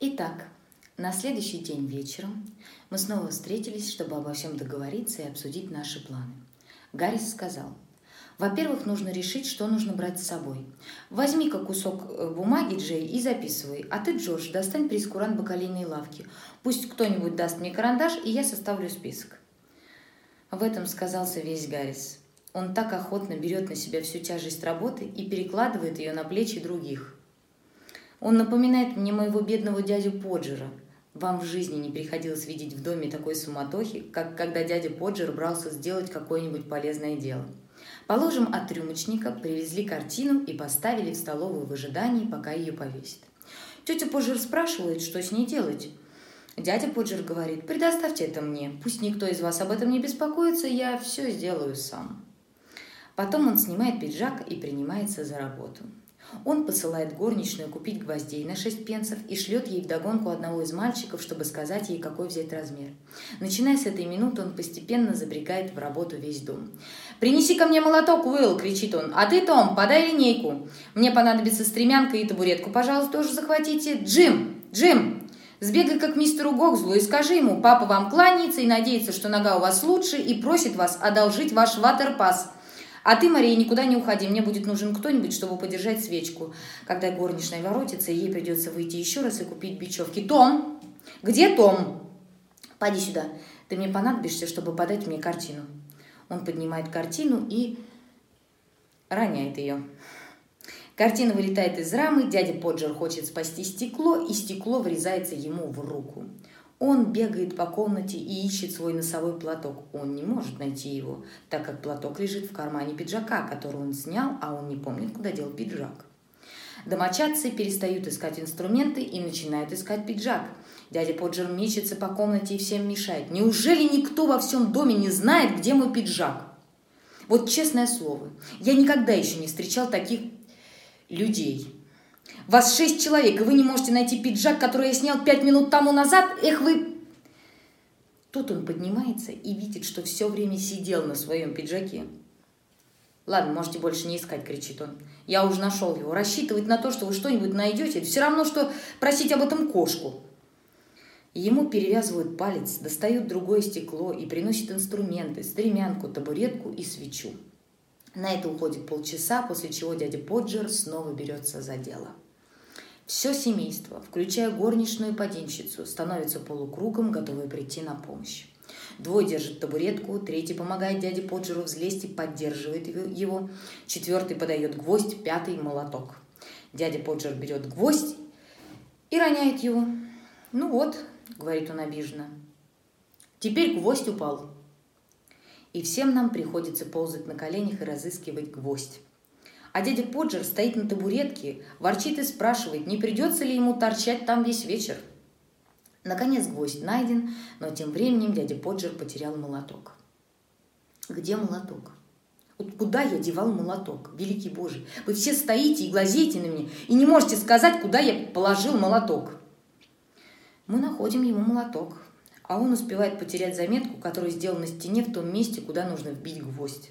Итак, на следующий день вечером мы снова встретились, чтобы обо всем договориться и обсудить наши планы. Гаррис сказал, во-первых, нужно решить, что нужно брать с собой. Возьми-ка кусок э, бумаги, Джей, и записывай. А ты, Джордж, достань прескурант бакалейной лавки. Пусть кто-нибудь даст мне карандаш, и я составлю список. В этом сказался весь Гаррис. Он так охотно берет на себя всю тяжесть работы и перекладывает ее на плечи других. Он напоминает мне моего бедного дядю Поджера. Вам в жизни не приходилось видеть в доме такой суматохи, как когда дядя Поджер брался сделать какое-нибудь полезное дело. Положим, от трюмочника привезли картину и поставили в столовую в ожидании, пока ее повесят. Тетя Поджер спрашивает, что с ней делать. Дядя Поджер говорит, предоставьте это мне, пусть никто из вас об этом не беспокоится, я все сделаю сам. Потом он снимает пиджак и принимается за работу. Он посылает горничную купить гвоздей на 6 пенсов и шлет ей вдогонку одного из мальчиков, чтобы сказать ей, какой взять размер. Начиная с этой минуты, он постепенно забрегает в работу весь дом. «Принеси ко мне молоток, Уилл!» – кричит он. «А ты, Том, подай линейку. Мне понадобится стремянка и табуретку, пожалуйста, тоже захватите. Джим! Джим! Сбегай как мистеру Гокзлу и скажи ему, папа вам кланяется и надеется, что нога у вас лучше, и просит вас одолжить ваш ватерпас. А ты, Мария, никуда не уходи, мне будет нужен кто-нибудь, чтобы подержать свечку. Когда горничная воротится, ей придется выйти еще раз и купить бечевки. Том! Где Том? Поди сюда. Ты мне понадобишься, чтобы подать мне картину. Он поднимает картину и роняет ее. Картина вылетает из рамы, дядя Поджер хочет спасти стекло, и стекло врезается ему в руку. Он бегает по комнате и ищет свой носовой платок. Он не может найти его, так как платок лежит в кармане пиджака, который он снял, а он не помнит, куда дел пиджак. Домочадцы перестают искать инструменты и начинают искать пиджак. Дядя Поджер мечется по комнате и всем мешает. Неужели никто во всем доме не знает, где мой пиджак? Вот честное слово, я никогда еще не встречал таких людей. Вас шесть человек, и вы не можете найти пиджак, который я снял пять минут тому назад? Эх вы... Тут он поднимается и видит, что все время сидел на своем пиджаке. «Ладно, можете больше не искать», — кричит он. «Я уже нашел его. Рассчитывать на то, что вы что-нибудь найдете, все равно, что просить об этом кошку». Ему перевязывают палец, достают другое стекло и приносят инструменты, стремянку, табуретку и свечу. На это уходит полчаса, после чего дядя Поджер снова берется за дело. Все семейство, включая горничную и поденщицу, становится полукругом, готовые прийти на помощь. Двое держат табуретку, третий помогает дяде Поджеру взлезть и поддерживает его, четвертый подает гвоздь, пятый – молоток. Дядя Поджер берет гвоздь и роняет его. «Ну вот», – говорит он обиженно, – «теперь гвоздь упал». И всем нам приходится ползать на коленях и разыскивать гвоздь. А дядя Поджер стоит на табуретке, ворчит и спрашивает, не придется ли ему торчать там весь вечер. Наконец гвоздь найден, но тем временем дядя Поджер потерял молоток. Где молоток? Вот куда я девал молоток? Великий Боже, вы все стоите и глазеете на меня, и не можете сказать, куда я положил молоток. Мы находим ему молоток, а он успевает потерять заметку, которую сделал на стене в том месте, куда нужно вбить гвоздь.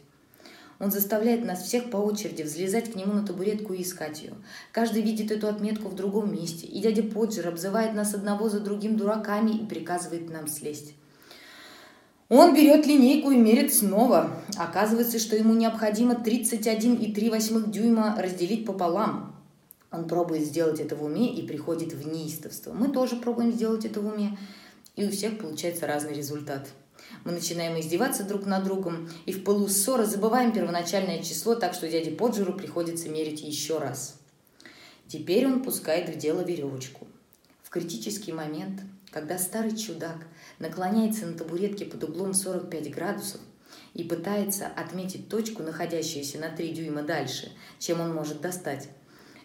Он заставляет нас всех по очереди взлезать к нему на табуретку и искать ее. Каждый видит эту отметку в другом месте, и дядя Поджер обзывает нас одного за другим дураками и приказывает нам слезть. Он берет линейку и мерит снова. Оказывается, что ему необходимо 31,3 дюйма разделить пополам. Он пробует сделать это в уме и приходит в неистовство. Мы тоже пробуем сделать это в уме, и у всех получается разный результат – мы начинаем издеваться друг над другом и в пылу ссоры забываем первоначальное число, так что дяде Поджеру приходится мерить еще раз. Теперь он пускает в дело веревочку. В критический момент, когда старый чудак наклоняется на табуретке под углом 45 градусов и пытается отметить точку, находящуюся на 3 дюйма дальше, чем он может достать,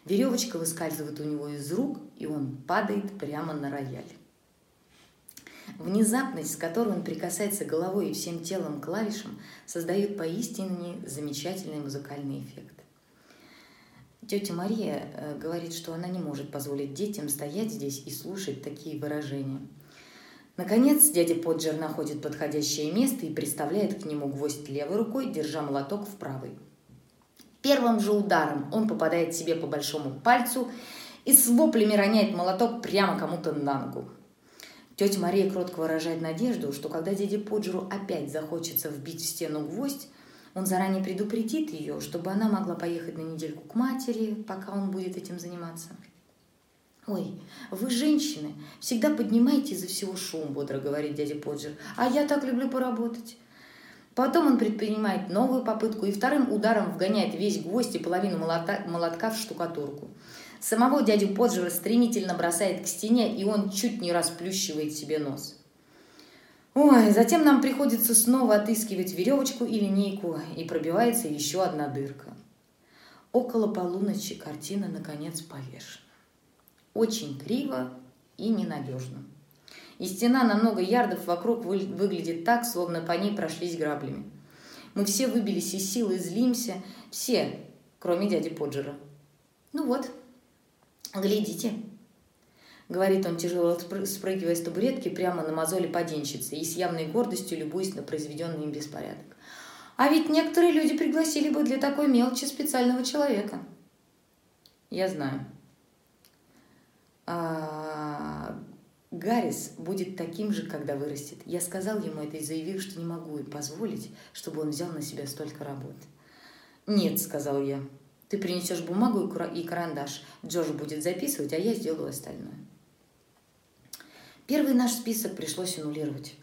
веревочка выскальзывает у него из рук, и он падает прямо на рояль. Внезапность, с которой он прикасается головой и всем телом к клавишам, создает поистине замечательный музыкальный эффект. Тетя Мария э, говорит, что она не может позволить детям стоять здесь и слушать такие выражения. Наконец, дядя Поджер находит подходящее место и приставляет к нему гвоздь левой рукой, держа молоток в правой. Первым же ударом он попадает себе по большому пальцу и с воплями роняет молоток прямо кому-то на ногу. Тетя Мария кротко выражает надежду, что когда дяде Поджеру опять захочется вбить в стену гвоздь, он заранее предупредит ее, чтобы она могла поехать на недельку к матери, пока он будет этим заниматься. «Ой, вы, женщины, всегда поднимаете из-за всего шум», — бодро говорит дядя Поджер. «А я так люблю поработать». Потом он предпринимает новую попытку и вторым ударом вгоняет весь гвоздь и половину молотка, молотка в штукатурку. Самого дядю Поджера стремительно бросает к стене, и он чуть не расплющивает себе нос. Ой, затем нам приходится снова отыскивать веревочку и линейку, и пробивается еще одна дырка. Около полуночи картина, наконец, повешена. Очень криво и ненадежно. И стена на много ярдов вокруг выглядит так, словно по ней прошлись граблями. Мы все выбились из сил и злимся. Все, кроме дяди Поджера. Ну вот, глядите. Говорит он, тяжело спрыгивая с табуретки прямо на мозоли поденщицы и с явной гордостью любуясь на произведенный им беспорядок. А ведь некоторые люди пригласили бы для такой мелочи специального человека. Я знаю. А, Гаррис будет таким же, когда вырастет. Я сказал ему это и заявил, что не могу и позволить, чтобы он взял на себя столько работы. «Нет», — сказал я, — «ты принесешь бумагу и карандаш. Джордж будет записывать, а я сделаю остальное». Первый наш список пришлось аннулировать.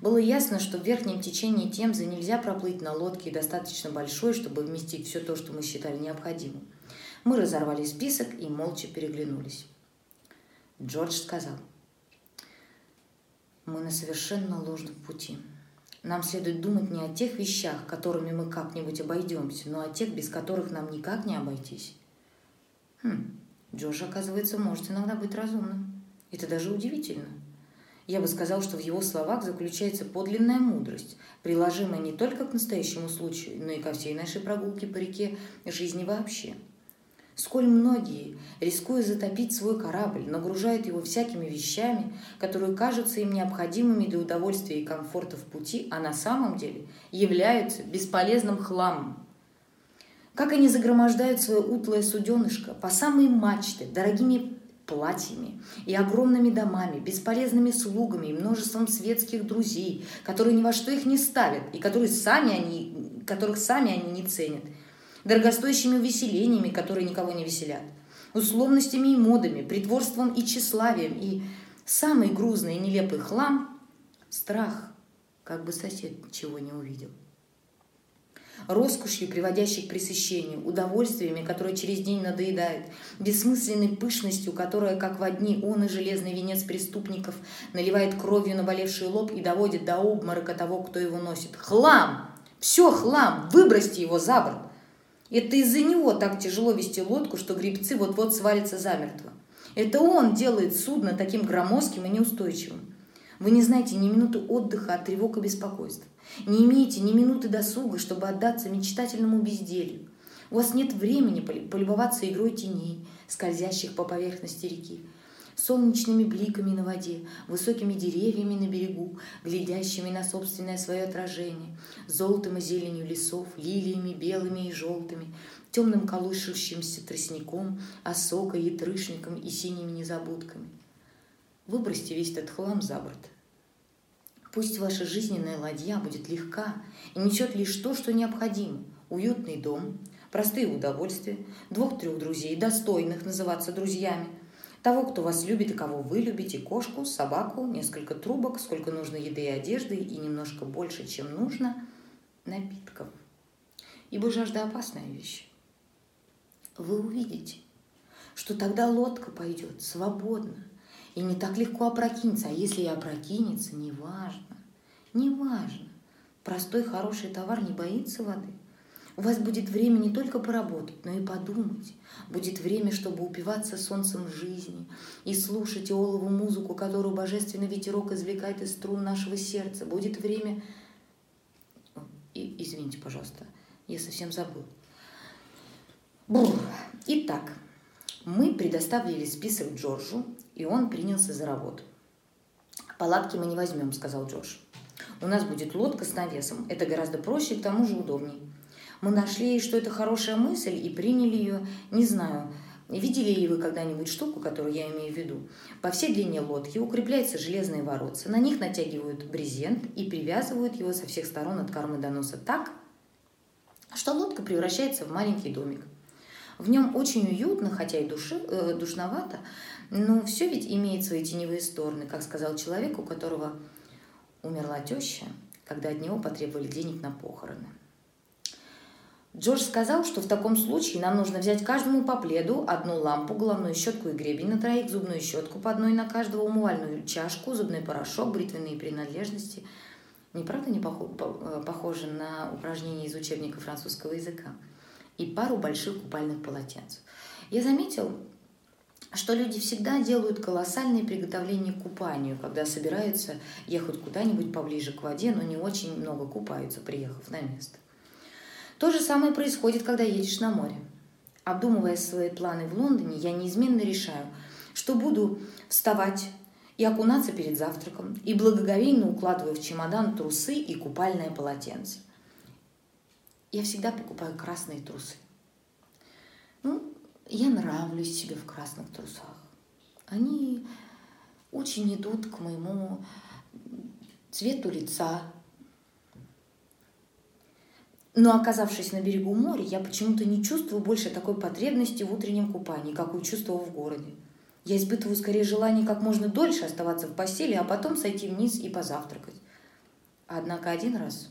Было ясно, что в верхнем течении Темзы нельзя проплыть на лодке достаточно большой, чтобы вместить все то, что мы считали необходимым. Мы разорвали список и молча переглянулись. Джордж сказал – мы на совершенно ложном пути. Нам следует думать не о тех вещах, которыми мы как-нибудь обойдемся, но о тех, без которых нам никак не обойтись. Хм, Джордж, оказывается, может иногда быть разумным. Это даже удивительно. Я бы сказал, что в его словах заключается подлинная мудрость, приложимая не только к настоящему случаю, но и ко всей нашей прогулке по реке жизни вообще – Сколь многие, рискуя затопить свой корабль, нагружают его всякими вещами, которые кажутся им необходимыми для удовольствия и комфорта в пути, а на самом деле являются бесполезным хламом. Как они загромождают свое утлое суденышко по самые мачты, дорогими платьями и огромными домами, бесполезными слугами и множеством светских друзей, которые ни во что их не ставят и которые сами они, которых сами они не ценят – дорогостоящими увеселениями, которые никого не веселят, условностями и модами, притворством и тщеславием, и самый грузный и нелепый хлам – страх, как бы сосед чего не увидел. Роскошью, приводящей к пресыщению, удовольствиями, которые через день надоедают, бессмысленной пышностью, которая, как в одни он и железный венец преступников, наливает кровью наболевший лоб и доводит до обморока того, кто его носит. Хлам! Все хлам! Выбросьте его за борт! Это из-за него так тяжело вести лодку, что грибцы вот-вот свалятся замертво. Это он делает судно таким громоздким и неустойчивым. Вы не знаете ни минуты отдыха от тревог и беспокойств. Не имеете ни минуты досуга, чтобы отдаться мечтательному безделью. У вас нет времени полюбоваться игрой теней, скользящих по поверхности реки солнечными бликами на воде, высокими деревьями на берегу, глядящими на собственное свое отражение, золотом и зеленью лесов, лилиями белыми и желтыми, темным колышущимся тростником, осокой и трышником и синими незабудками. Выбросьте весь этот хлам за борт. Пусть ваша жизненная ладья будет легка и несет лишь то, что необходимо. Уютный дом, простые удовольствия, двух-трех друзей, достойных называться друзьями – того, кто вас любит и кого вы любите, кошку, собаку, несколько трубок, сколько нужно еды и одежды и немножко больше, чем нужно, напитков. Ибо жажда опасная вещь. Вы увидите, что тогда лодка пойдет свободно и не так легко опрокинется, а если и опрокинется, неважно, неважно. Простой хороший товар не боится воды – у вас будет время не только поработать, но и подумать. Будет время, чтобы упиваться солнцем жизни и слушать иолову музыку, которую божественный ветерок извлекает из струн нашего сердца. Будет время... И, извините, пожалуйста, я совсем забыл. Бур. Итак, мы предоставили список Джорджу, и он принялся за работу. «Палатки мы не возьмем», — сказал Джордж. «У нас будет лодка с навесом. Это гораздо проще и к тому же удобней. Мы нашли, что это хорошая мысль и приняли ее, не знаю, Видели ли вы когда-нибудь штуку, которую я имею в виду? По всей длине лодки укрепляются железные воротца, на них натягивают брезент и привязывают его со всех сторон от кормы до носа так, что лодка превращается в маленький домик. В нем очень уютно, хотя и души, э, душновато, но все ведь имеет свои теневые стороны, как сказал человек, у которого умерла теща, когда от него потребовали денег на похороны. Джордж сказал, что в таком случае нам нужно взять каждому по пледу, одну лампу, головную щетку и гребень на троих, зубную щетку по одной на каждого, умывальную чашку, зубной порошок, бритвенные принадлежности. Не правда не э, похоже на упражнение из учебника французского языка? И пару больших купальных полотенец. Я заметил, что люди всегда делают колоссальные приготовления к купанию, когда собираются ехать куда-нибудь поближе к воде, но не очень много купаются, приехав на место. То же самое происходит, когда едешь на море. Обдумывая свои планы в Лондоне, я неизменно решаю, что буду вставать и окунаться перед завтраком, и благоговейно укладываю в чемодан трусы и купальное полотенце. Я всегда покупаю красные трусы. Ну, я нравлюсь себе в красных трусах. Они очень идут к моему цвету лица, но оказавшись на берегу моря, я почему-то не чувствую больше такой потребности в утреннем купании, какую чувствовала в городе. Я испытываю скорее желание как можно дольше оставаться в постели, а потом сойти вниз и позавтракать. Однако один раз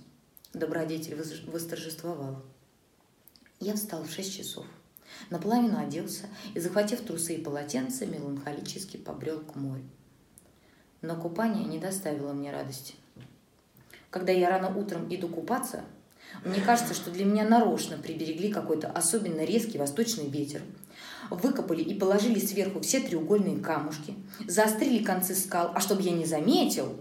добродетель восторжествовал. Я встал в шесть часов, наполовину оделся и, захватив трусы и полотенце, меланхолически побрел к морю. Но купание не доставило мне радости. Когда я рано утром иду купаться – мне кажется, что для меня нарочно приберегли какой-то особенно резкий восточный ветер. Выкопали и положили сверху все треугольные камушки, заострили концы скал, а чтобы я не заметил,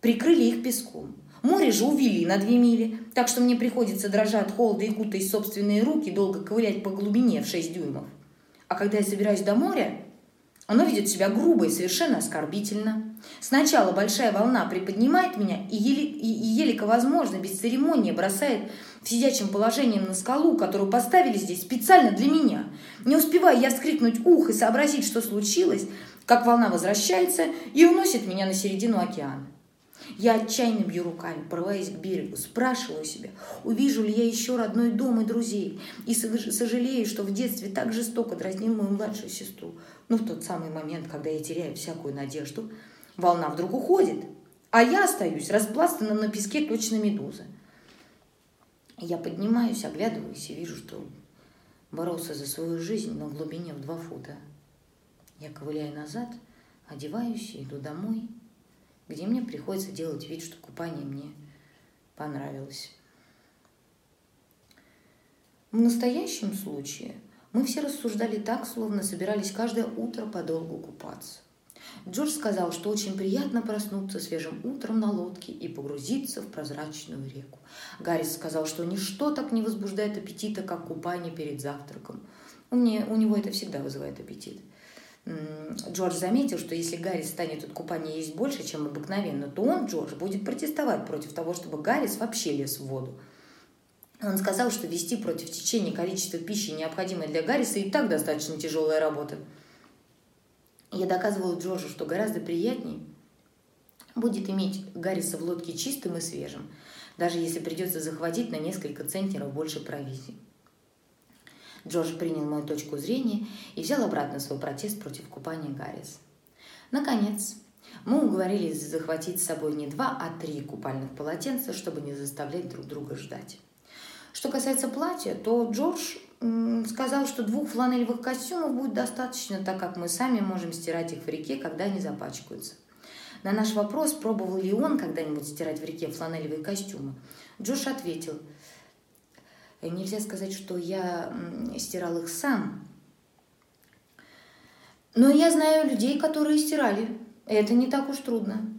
прикрыли их песком. Море же увели на две мили, так что мне приходится, дрожа от холода и кутаясь собственные руки, долго ковылять по глубине в 6 дюймов. А когда я собираюсь до моря, оно ведет себя грубо и совершенно оскорбительно. Сначала большая волна приподнимает меня и, еле, и, и возможно, без церемонии бросает в сидячем положением на скалу, которую поставили здесь специально для меня. Не успеваю я вскрикнуть ух и сообразить, что случилось, как волна возвращается и уносит меня на середину океана. Я отчаянно бью руками, порываясь к берегу, спрашиваю себя, увижу ли я еще родной дом и друзей, и сожалею, что в детстве так жестоко дразнил мою младшую сестру. Но в тот самый момент, когда я теряю всякую надежду, волна вдруг уходит, а я остаюсь распластанным на песке точно медуза. Я поднимаюсь, оглядываюсь и вижу, что боролся за свою жизнь на глубине в два фута. Я ковыляю назад, одеваюсь и иду домой – где мне приходится делать вид, что купание мне понравилось. В настоящем случае мы все рассуждали так, словно собирались каждое утро подолгу купаться. Джордж сказал, что очень приятно проснуться свежим утром на лодке и погрузиться в прозрачную реку. Гаррис сказал, что ничто так не возбуждает аппетита, как купание перед завтраком. У, меня, у него это всегда вызывает аппетит. Джордж заметил, что если Гарри станет от купания есть больше, чем обыкновенно, то он, Джордж, будет протестовать против того, чтобы Гаррис вообще лез в воду. Он сказал, что вести против течения количество пищи, необходимой для Гарриса, и так достаточно тяжелая работа. Я доказывала Джорджу, что гораздо приятнее будет иметь Гарриса в лодке чистым и свежим, даже если придется захватить на несколько центнеров больше провизии. Джордж принял мою точку зрения и взял обратно свой протест против купания Гаррис. Наконец, мы уговорились захватить с собой не два, а три купальных полотенца, чтобы не заставлять друг друга ждать. Что касается платья, то Джордж сказал, что двух фланелевых костюмов будет достаточно, так как мы сами можем стирать их в реке, когда они запачкаются. На наш вопрос, пробовал ли он когда-нибудь стирать в реке фланелевые костюмы, Джош ответил – Нельзя сказать, что я стирал их сам. Но я знаю людей, которые стирали. Это не так уж трудно.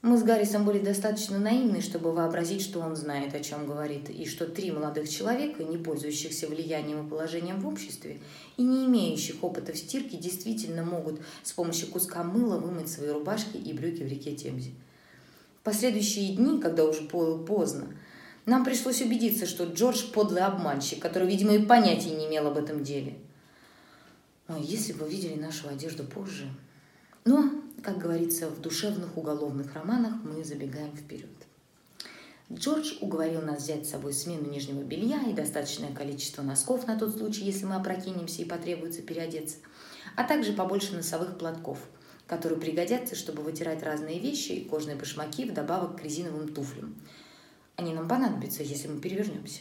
Мы с Гаррисом были достаточно наивны, чтобы вообразить, что он знает, о чем говорит, и что три молодых человека, не пользующихся влиянием и положением в обществе и не имеющих опыта в стирке, действительно могут с помощью куска мыла вымыть свои рубашки и брюки в реке Темзе. В последующие дни, когда уже было поздно, нам пришлось убедиться, что Джордж подлый обманщик, который, видимо, и понятия не имел об этом деле. Ой, если бы видели нашу одежду позже. Но, как говорится в душевных уголовных романах, мы забегаем вперед. Джордж уговорил нас взять с собой смену нижнего белья и достаточное количество носков на тот случай, если мы опрокинемся и потребуется переодеться, а также побольше носовых платков, которые пригодятся, чтобы вытирать разные вещи и кожные башмаки вдобавок к резиновым туфлям. Они нам понадобятся, если мы перевернемся.